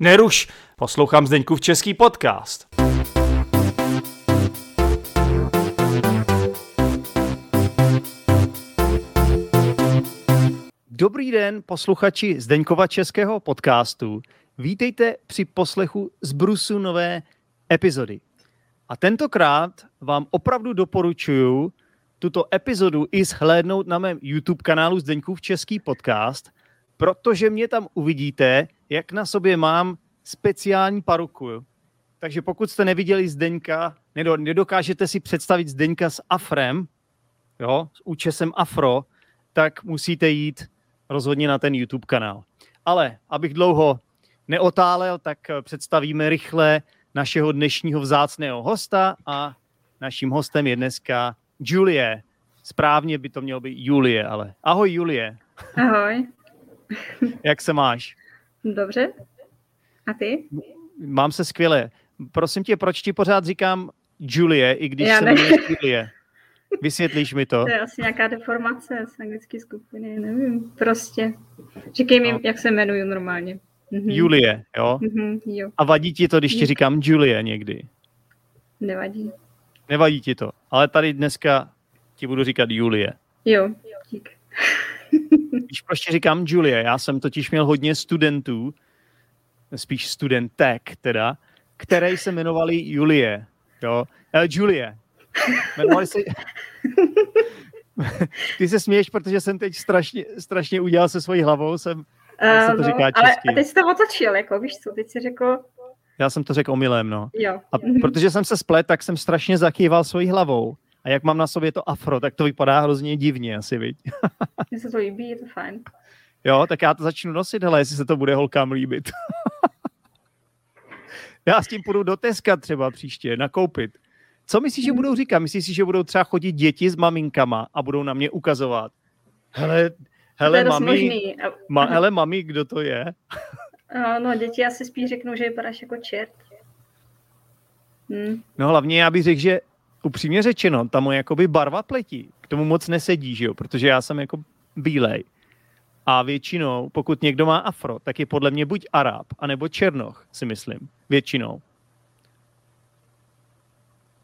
Neruš, poslouchám Zdeňkův český podcast. Dobrý den, posluchači Zdeňkova českého podcastu. Vítejte při poslechu z Brusu nové epizody. A tentokrát vám opravdu doporučuji tuto epizodu i shlédnout na mém YouTube kanálu Zdeňkův český podcast, protože mě tam uvidíte, jak na sobě mám speciální paruku. Takže pokud jste neviděli Zdeňka, nedokážete si představit Zdeňka s afrem, jo, s účesem afro, tak musíte jít rozhodně na ten YouTube kanál. Ale abych dlouho neotálel, tak představíme rychle našeho dnešního vzácného hosta a naším hostem je dneska Julie. Správně by to mělo být Julie, ale ahoj Julie. Ahoj. Jak se máš? Dobře. A ty? Mám se skvěle. Prosím tě, proč ti pořád říkám Julie, i když Já se jmenuje Julie? Vysvětlíš mi to? To je asi nějaká deformace z anglické skupiny, nevím. Prostě. Říkej mi, no. jak se jmenuju normálně. Mhm. Julie, jo? Mhm, jo? A vadí ti to, když ti říkám Julie někdy? Nevadí. Nevadí ti to. Ale tady dneska ti budu říkat Julie. Jo, dík. Víš, proč ti říkám Julie? Já jsem totiž měl hodně studentů, spíš studentek teda, které se jmenovali Julie. Jo? Uh, Julie. Jmenovali se... Ty se směješ, protože jsem teď strašně, strašně udělal se svojí hlavou, jsem, uh, se to no, říká česky. Ale a teď jsi to otočil, jako víš co, teď jsi řekl... Já jsem to řekl omylem, no. Jo. A protože jsem se splet, tak jsem strašně zakýval svojí hlavou. A jak mám na sobě to afro, tak to vypadá hrozně divně asi, viď? Mně se to líbí, je to fajn. Jo, tak já to začnu nosit, hele, jestli se to bude holkám líbit. já s tím půjdu do Teska třeba příště, nakoupit. Co myslíš, že hmm. budou říkat? Myslíš si, že budou třeba chodit děti s maminkama a budou na mě ukazovat? Hele, hele, mami, ma, hele, mami, kdo to je? no, no, děti asi spíš řeknou, že vypadáš jako čert. Hmm. No hlavně já bych řekl, že upřímně řečeno, ta moje jakoby barva pletí k tomu moc nesedí, že jo? protože já jsem jako bílej. A většinou, pokud někdo má afro, tak je podle mě buď Arab, anebo Černoch, si myslím. Většinou.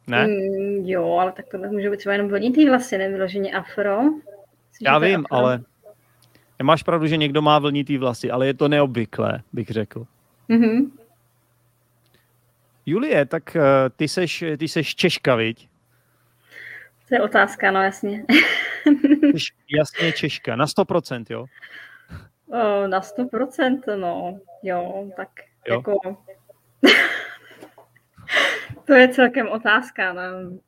Ne? Mm, jo, ale tak to může být třeba jenom vlnitý vlasy, nevyloženě afro. Jsi Já vím, afro? ale máš pravdu, že někdo má vlnitý vlasy, ale je to neobvyklé, bych řekl. Mm-hmm. Julie, tak uh, ty seš, ty seš Češka, viď? To je otázka, no jasně. Jsi jasně Češka, na 100%, jo? O, na 100%, no, jo, tak jo. jako... to je celkem otázka, no.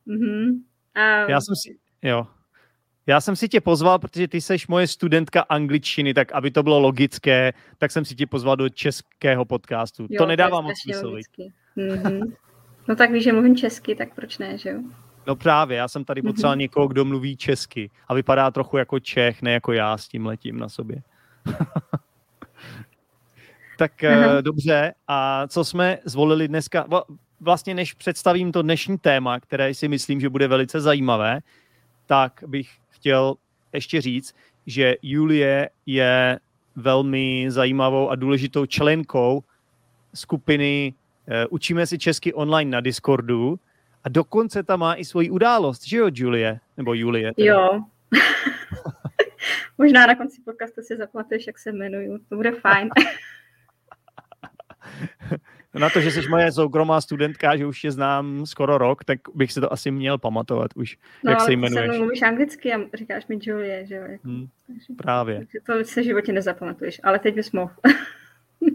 Mhm. A... Já jsem si, jo. Já jsem si tě pozval, protože ty seš moje studentka angličtiny, tak aby to bylo logické, tak jsem si tě pozval do českého podcastu. Jo, to nedává to moc smysl. Mm-hmm. No tak víš, že mluvím česky, tak proč ne, že jo? No právě, já jsem tady potřeboval mm-hmm. někoho, kdo mluví česky a vypadá trochu jako Čech, ne jako já s tím letím na sobě. tak uh-huh. dobře, a co jsme zvolili dneska? Vlastně než představím to dnešní téma, které si myslím, že bude velice zajímavé, tak bych chtěl ještě říct, že Julie je velmi zajímavou a důležitou členkou skupiny uh, Učíme si česky online na Discordu, a dokonce tam má i svoji událost, že jo, Julie? Nebo Julie? Teda. Jo. Možná na konci podcastu si zapamatuješ, jak se jmenuju. To bude fajn. na to, že jsi moje soukromá studentka, že už tě znám skoro rok, tak bych si to asi měl pamatovat už, no, jak se jmenuješ. No, mluvíš anglicky a říkáš mi Julie, že jo? Jako, hmm, právě. Takže to se v životě nezapamatuješ, ale teď bys mohl.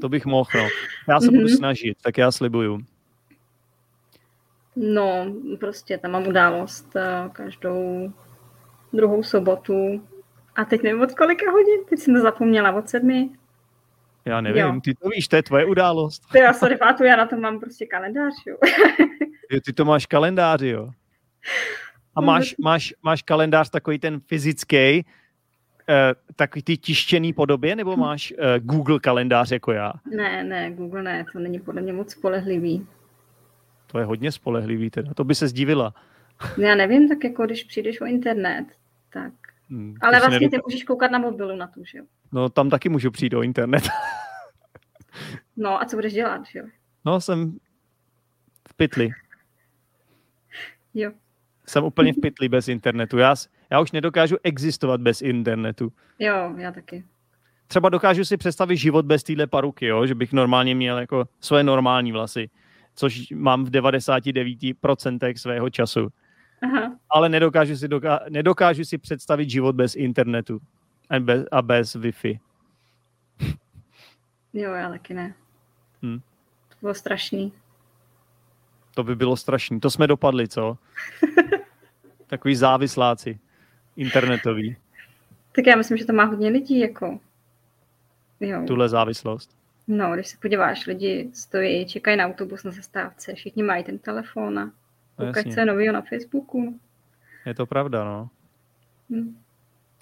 to bych mohl, no. Já se mm-hmm. budu snažit, tak já slibuju. No, prostě tam mám událost eh, každou druhou sobotu. A teď nevím od kolika hodin, teď jsem to zapomněla, od sedmi. Já nevím, jo. ty to víš, to je tvoje událost. Ty já sorry, pátu, já na to mám prostě kalendář, jo. jo ty to máš kalendář, jo. A máš, máš, máš kalendář takový ten fyzický, uh, takový ty tištěný podobě, nebo máš uh, Google kalendář jako já? Ne, ne, Google ne, to není podle mě moc spolehlivý. To je hodně spolehlivý teda. To by se zdivila. Já nevím, tak jako když přijdeš o internet, tak... Hmm, Ale vlastně ty můžeš koukat na mobilu na to, že jo? No tam taky můžu přijít o internet. No a co budeš dělat, že jo? No, jsem v pytli. Jo. Jsem úplně v pytli bez internetu. Já, já už nedokážu existovat bez internetu. Jo, já taky. Třeba dokážu si představit život bez téhle paruky, jo? že bych normálně měl jako svoje normální vlasy, což mám v 99% svého času. Aha. Ale nedokážu si, doká- nedokážu si představit život bez internetu a bez, a bez Wi-Fi. Jo, já taky ne. Hm. To bylo strašný. To by bylo strašný. To jsme dopadli, co? Takový závisláci internetový, Tak já myslím, že to má hodně lidí, jako. Jo. tuhle závislost. No, když se podíváš, lidi stojí, čekají na autobus na zastávce, všichni mají ten telefon a No, koukají, je novýho na Facebooku. Je to pravda, no. Hm.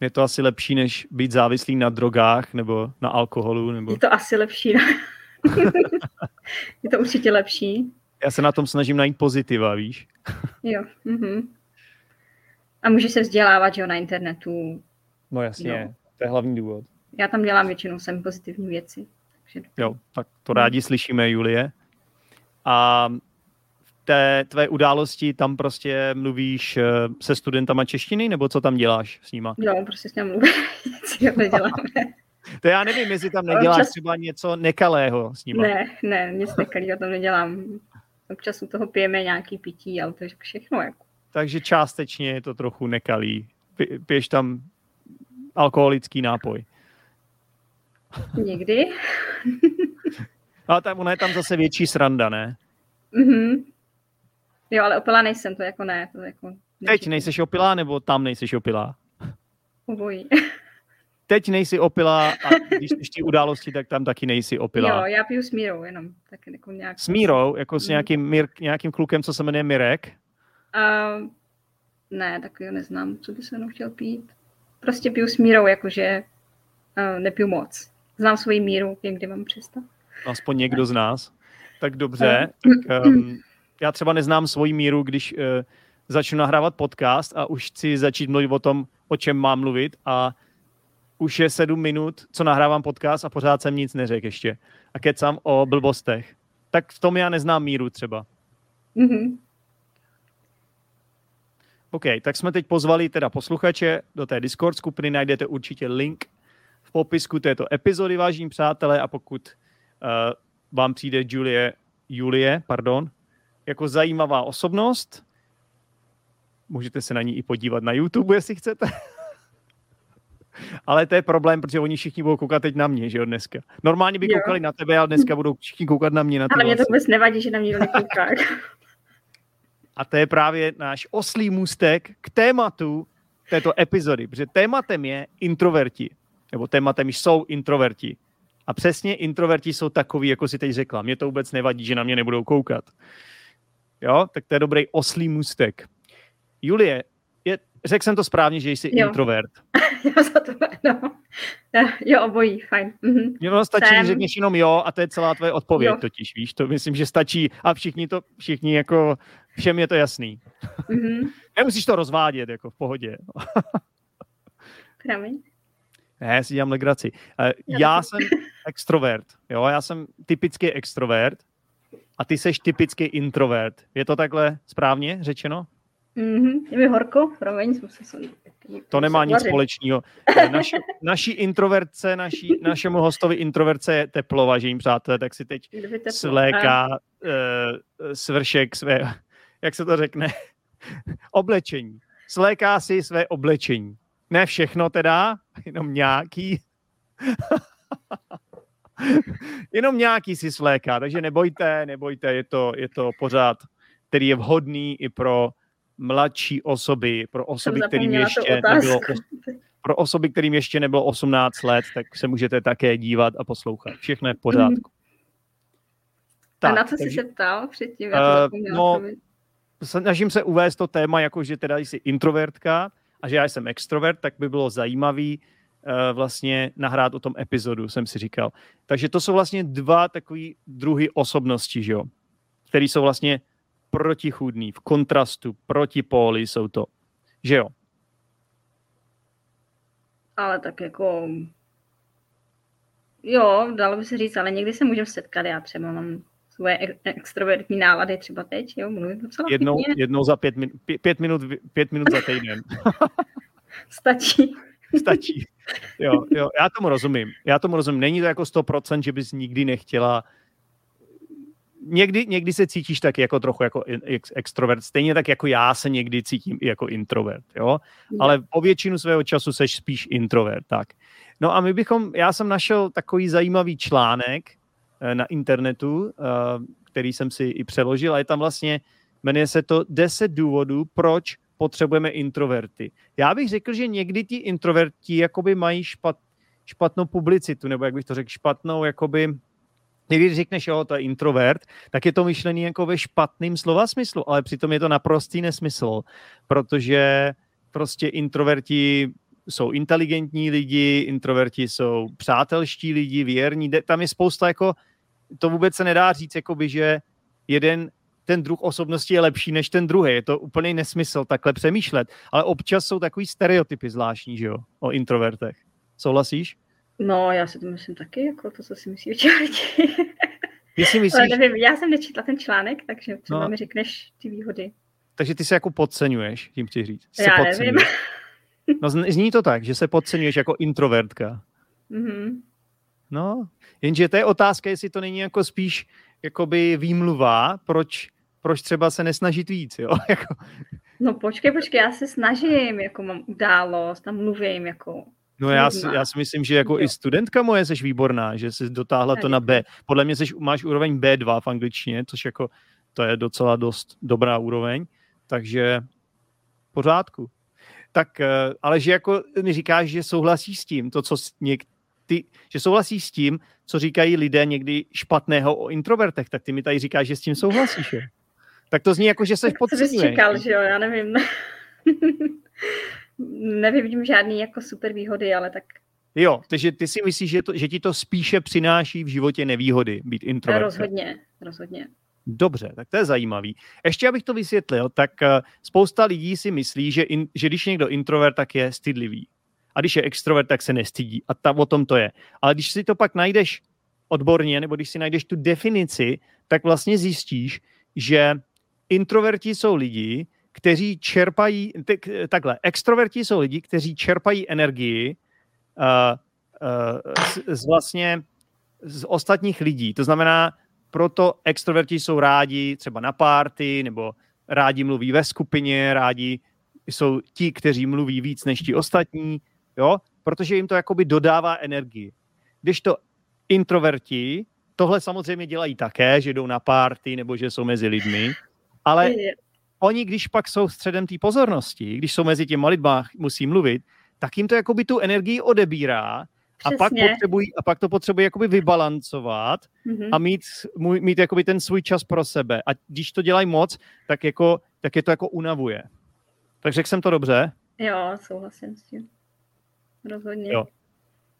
Je to asi lepší, než být závislý na drogách nebo na alkoholu. Nebo... Je to asi lepší. je to určitě lepší. Já se na tom snažím najít pozitiva, víš? Jo. Mhm. A můžeš se vzdělávat, že jo, na internetu. No jasně, Jo. to je hlavní důvod. Já tam dělám většinou sem pozitivní věci. Jo, tak to rádi slyšíme, Julie. A v té tvé události tam prostě mluvíš eh, se studentama češtiny, nebo co tam děláš s nima? jo, prostě s ním mluvím, nic neděláme. To já nevím, jestli tam neděláš občas- třeba něco nekalého s nima. Ne, ne, nic nekalýho tam nedělám. Občas u toho pijeme nějaký pití, ale to je všechno. Jako. Takže částečně je to trochu nekalý. Pi- Piješ tam alkoholický nápoj. Někdy. Ale tam, ona je tam zase větší sranda, ne? Mhm. Jo, ale opila nejsem, to jako ne. To jako Teď nejseš opilá, nebo tam nejseš opilá? Obojí. Teď nejsi opilá a když té události, tak tam taky nejsi opilá. Jo, já piju s mírou jenom. Tak jako nějak... S Mírou, jako s Mm. nějakým, Mír, nějakým klukem, co se jmenuje Mirek. Uh, ne, takového neznám, co by se mnou chtěl pít. Prostě piju s mírou, jakože uh, nepiju moc. Znám svoji míru, vím, kdy mám přestat. aspoň někdo z nás. Tak dobře, tak um, já třeba neznám svoji míru, když uh, začnu nahrávat podcast a už chci začít mluvit o tom, o čem mám mluvit a už je sedm minut, co nahrávám podcast a pořád jsem nic neřekl ještě. A kecám o blbostech. Tak v tom já neznám míru třeba. Mhm. OK, tak jsme teď pozvali teda posluchače do té Discord skupiny, najdete určitě link popisku této epizody, vážení přátelé, a pokud uh, vám přijde Julie, Julie, pardon, jako zajímavá osobnost, můžete se na ní i podívat na YouTube, jestli chcete. Ale to je problém, protože oni všichni budou koukat teď na mě, že jo, dneska. Normálně by Jo. koukali na tebe, ale dneska budou všichni koukat na mě, na Ale mě to vůbec nevadí, že na mě nekouká. A to je právě náš oslý můstek k tématu této epizody, protože tématem je introverti, nebo tématem jsou introverti. A přesně introverti jsou takový, jako si teď řekla. Mě to vůbec nevadí, že na mě nebudou koukat. Jo, tak to je dobrý oslý můstek. Julie, je, řekl jsem to správně, že jsi Jo. introvert. jo, za to, no. Jo, obojí, fajn. Mhm. Mně stačí, Jsem. když řekneš jenom jo a to je celá tvoje odpověď Jo. totiž, víš, to myslím, že stačí a všichni to, všichni jako, všem je to jasný. Mhm. Nemusíš to rozvádět, jako v pohodě. Promiň. Ne, já si dělám legraci. Eh, Já jsem extrovert, jo, já jsem typický extrovert a ty seš typický introvert. Je to takhle správně řečeno? Mhm. Je mi horko, promiň, jsem se. To nemá nic společného. Eh, Naši, naší introvertce, naší, našemu hostovi introverce je teplo, vážení přátelé, tak si teď svléká uh, svršek své, jak se to řekne, oblečení. Svléká si své oblečení. Ne všechno teda, jenom nějaký. jenom nějaký si svléká, takže nebojte, nebojte, je to, je to pořád, který je vhodný i pro mladší osoby, pro osoby, kterým ještě nebylo, pro osoby, kterým ještě nebylo 18 let, tak se můžete také dívat a poslouchat. Všechno je v pořádku. A na co jsi takže- se ptal předtím? Zapomněla, no, snažím se uvést to téma, jako že teda jsi introvertka a že já jsem extrovert, tak by bylo zajímavý uh, vlastně nahrát o tom epizodu, jsem si říkal. Takže to jsou vlastně dva takový druhy osobnosti, že jo? Který jsou vlastně protichůdný, v kontrastu, protipóly jsou to. Že jo? Ale tak jako... jo, dalo by se říct, ale někdy se můžeme setkat. Já třeba mám svoje extrovertní nálady třeba teď, jo, mluvím docela jednou, jednou za pět, min, pět, pět, minut, pět minut za týden. Stačí. Stačí. Jo, jo, já tomu rozumím. Já tomu rozumím. Není to jako 100%, že bys nikdy nechtěla někdy, někdy se cítíš tak jako trochu jako extrovert, stejně tak jako já se někdy cítím i jako introvert, jo? Ale po většinu svého času seš spíš introvert, tak. No a my bychom, já jsem našel takový zajímavý článek na internetu, eh, který jsem si i přeložil a je tam vlastně, jmenuje se to 10 důvodů, proč potřebujeme introverty. Já bych řekl, že někdy ti introverti jakoby mají špat, špatnou publicitu, nebo jak bych to řekl, špatnou jakoby když řekneš, jo, to je introvert, tak je to myšlený jako ve špatným slova smyslu, ale přitom je to naprostý nesmysl, protože prostě introverti jsou inteligentní lidi, introverti jsou přátelští lidi, věrní, tam je spousta jako, to vůbec se nedá říct, jakoby, že jeden ten druh osobnosti je lepší než ten druhý. Je to úplný nesmysl takhle přemýšlet. Ale občas jsou takový stereotypy zvláštní, že jo, o introvertech. Souhlasíš? No, já si to myslím taky, jako to, co si myslí o lidi. Jestli myslíš... Ale nevím, já jsem nečetla ten článek, takže třeba no. mi řekneš ty výhody. Takže ty se jako podceňuješ, tím chci říct. Se já nevím. No zní to tak, že se podceňuješ jako introvertka. Mm-hmm. No, jenže to je otázka, jestli to není jako spíš jakoby výmluva, proč, proč třeba se nesnažit víc, jo? Jako- no počkej, počkej, já se snažím, jako mám událost, tam mluvím, jako No já si, já si myslím, že jako jo. i studentka moje jsi výborná, že jsi dotáhla to na B. Podle mě jsi, máš úroveň B2 v angličtině, což jako to je docela dost dobrá úroveň, takže pořádku. Tak, eh, ale že jako mi říkáš, že souhlasí s tím, to, co něk, ty, že souhlasí s tím, co říkají lidé někdy špatného o introvertech, tak ty mi tady říkáš, že s tím souhlasíš, jo? Tak to zní jako, že se podceňuješ. čekal, že jo, já nevím. nevidím žádný jako super výhody, ale tak... Jo, takže ty si myslíš, že, to, že ti to spíše přináší v životě nevýhody být introvert? Rozhodně, rozhodně. Dobře, tak to je zajímavý. Ještě abych to vysvětlil, tak eh, spousta lidí si myslí, že, in, že když někdo introvert, tak je stydlivý. A když je extrovert, tak se nestydí. A ta, o tom to je. Ale když si to pak najdeš odborně, nebo když si najdeš tu definici, tak vlastně zjistíš, že introverti jsou lidi, kteří čerpají, takhle, extroverti jsou lidi, kteří čerpají energii uh, uh, z, z vlastně z ostatních lidí. To znamená, proto extroverti jsou rádi třeba na párty, nebo rádi mluví ve skupině, rádi jsou ti, kteří mluví víc než ti ostatní, jo, protože jim to jakoby dodává energii. Když to introverti, tohle samozřejmě dělají také, že jdou na párty nebo že jsou mezi lidmi, ale oni, když pak jsou středem té pozornosti, když jsou mezi těmi lidmi, musí mluvit, tak jim to jakoby tu energii odebírá a pak, potřebují, a pak to potřebují jakoby vybalancovat mm-hmm. a mít, mít jakoby ten svůj čas pro sebe. A když to dělají moc, tak, jako, tak je to jako unavuje. Tak řekl jsem to dobře? Jo, souhlasím s tím. Rozhodně. Jo.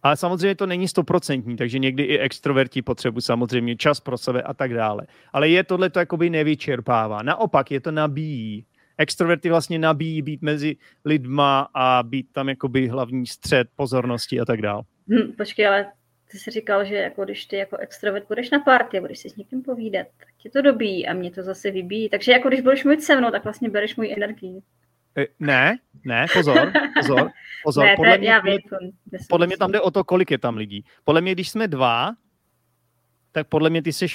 Ale samozřejmě to není stoprocentní, takže někdy i extroverti potřebují samozřejmě čas pro sebe a tak dále. Ale je tohle to jakoby nevyčerpává. Naopak je to nabíjí. Extroverty vlastně nabíjí být mezi lidma a být tam jakoby hlavní střed pozornosti a tak dále. Hm, počkej, ale ty jsi říkal, že jako když ty jako extrovert budeš na party, budeš si s někým povídat, tak tě to dobíjí a mě to zase vybíjí. Takže jako když budeš mluvit se mnou, tak vlastně bereš můj energii. E, ne, ne, pozor, pozor, pozor. ne, podle, mě, já vím, podle mě tam jde o to, kolik je tam lidí. Podle mě, když jsme dva, tak podle mě ty jsi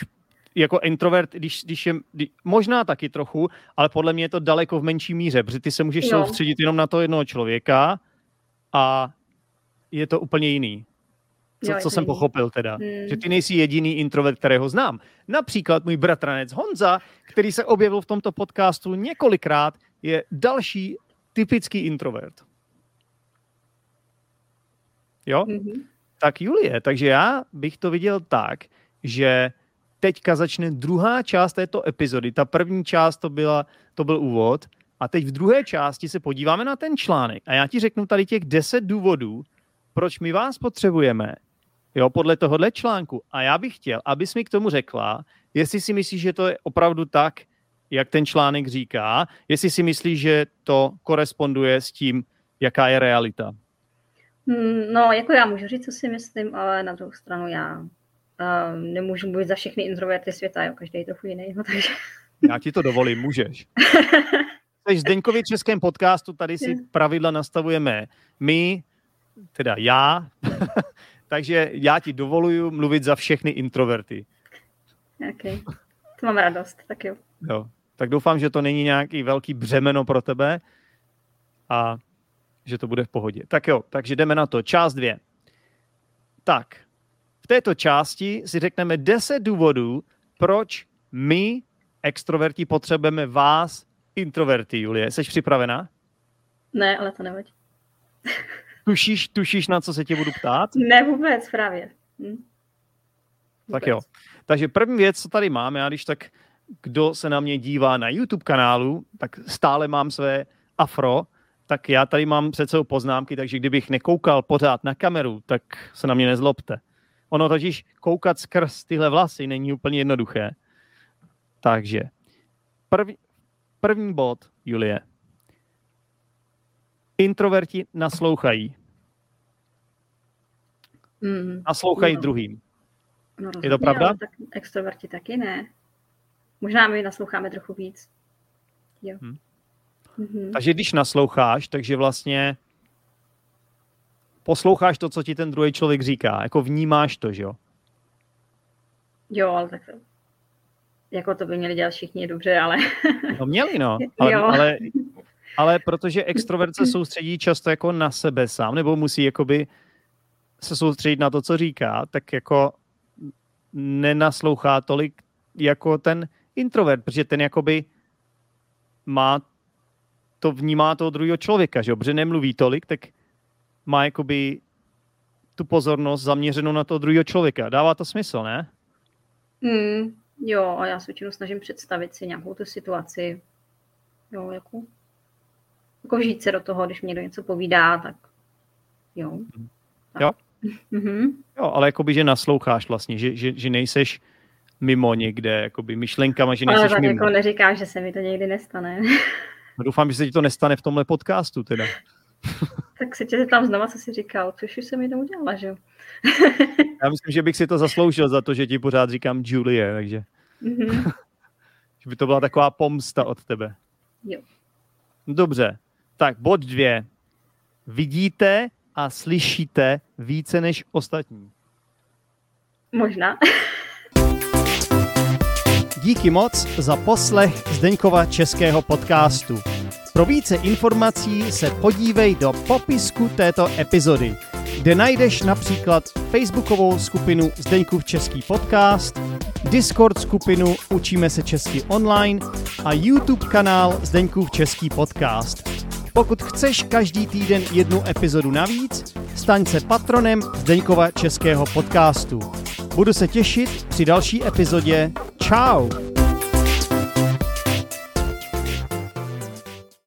jako introvert, když, když je, když, možná taky trochu, ale podle mě je to daleko v menší míře, protože ty se můžeš jo. soustředit jenom na to jednoho člověka a je to úplně jiný. Co, jo, co jsem pochopil teda. Hmm. Že ty nejsi jediný introvert, kterého znám. Například můj bratranec Honza, který se objevil v tomto podcastu několikrát, je další typický introvert. Jo? Mm-hmm. Tak Julie, takže já bych to viděl tak, že teďka začne druhá část této epizody. Ta první část to, byla, to byl úvod a teď v druhé části se podíváme na ten článek a já ti řeknu tady těch deset důvodů, proč my vás potřebujeme, jo, podle tohohle článku. A já bych chtěl, abys mi k tomu řekla, jestli si myslíš, že to je opravdu tak, jak ten článek říká, jestli si myslíš, že to koresponduje s tím, jaká je realita. Hmm, no, jako já můžu říct, co si myslím, ale na druhou stranu já uh, nemůžu mluvit za všechny introverty světa, jo, každý je trochu jiný, no, takže... Já ti to dovolím, můžeš. Jsi Zdeňkovi českém podcastu, tady si pravidla nastavujeme my, teda já, takže já ti dovoluju mluvit za všechny introverty. OK, to mám radost, tak jo. Jo, tak doufám, že to není nějaký velký břemeno pro tebe a že to bude v pohodě. Tak jo, takže jdeme na to. Část dvě. Tak, v této části si řekneme 10 důvodů, proč my, extroverti, potřebujeme vás, introverty, Julie. Jsi připravená? Ne, ale to nevadí. Tušíš, tušíš, na co se tě budu ptát? Ne, vůbec, právě. Hm. Tak jo. Takže první věc, co tady mám, já když tak, kdo se na mě dívá na YouTube kanálu, tak stále mám své afro, tak já tady mám před sebou poznámky, takže kdybych nekoukal pořád na kameru, tak se na mě nezlobte. Ono totiž koukat skrz tyhle vlasy není úplně jednoduché. Takže první, první bod, Julie. Introverti naslouchají. Mm. Naslouchají No. druhým. No, Je to pravda? ale Tak extroverti taky ne. Možná my nasloucháme trochu víc. Jo. Hm. Mhm. Takže když nasloucháš, takže vlastně posloucháš to, co ti ten druhý člověk říká. Jako vnímáš to, že jo? Jo, ale tak to, jako to by měli dělat všichni dobře, ale No měli, no. Ale, Jo. ale, ale protože extrovert se soustředí často jako na sebe sám, nebo musí jakoby se soustředit na to, co říká, tak jako nenaslouchá tolik jako ten introvert, protože ten jakoby má to vnímá toho druhého člověka, že jo? Protože nemluví tolik, tak má jakoby tu pozornost zaměřenou na toho druhého člověka. Dává to smysl, ne? mm, jo, a já se většinou snažím představit si nějakou tu situaci. Jo, jako, jako vžít se do toho, když mě někdo něco povídá, tak jo. Tak. Jo. Mhm. Jo, ale jakoby, že nasloucháš vlastně, že, že, že nejseš mimo někde, jakoby myšlenkama, že Ale nejseš tak mimo. jako neříkáš, že se mi to někdy nestane. No, doufám, že se ti to nestane v tomhle podcastu teda. tak se tě tam znova, co jsi říkal, což už jsem jednou udělala, že jo. Já myslím, že bych si to zasloužil za to, že ti pořád říkám Julie, takže Mhm. že by to byla taková pomsta od tebe. Jo. Dobře, tak bod dvě. Vidíte a slyšíte více než ostatní. Možná. Díky moc za poslech Zdeňkova českého podcastu. Pro více informací se podívej do popisku této epizody, kde najdeš například facebookovou skupinu Zdeňkův český podcast, Discord skupinu Učíme se česky online a YouTube kanál Zdeňkův český podcast. Pokud chceš každý týden jednu epizodu navíc, staň se patronem Zdeňkova českého podcastu. Budu se těšit při další epizodě. Ciao!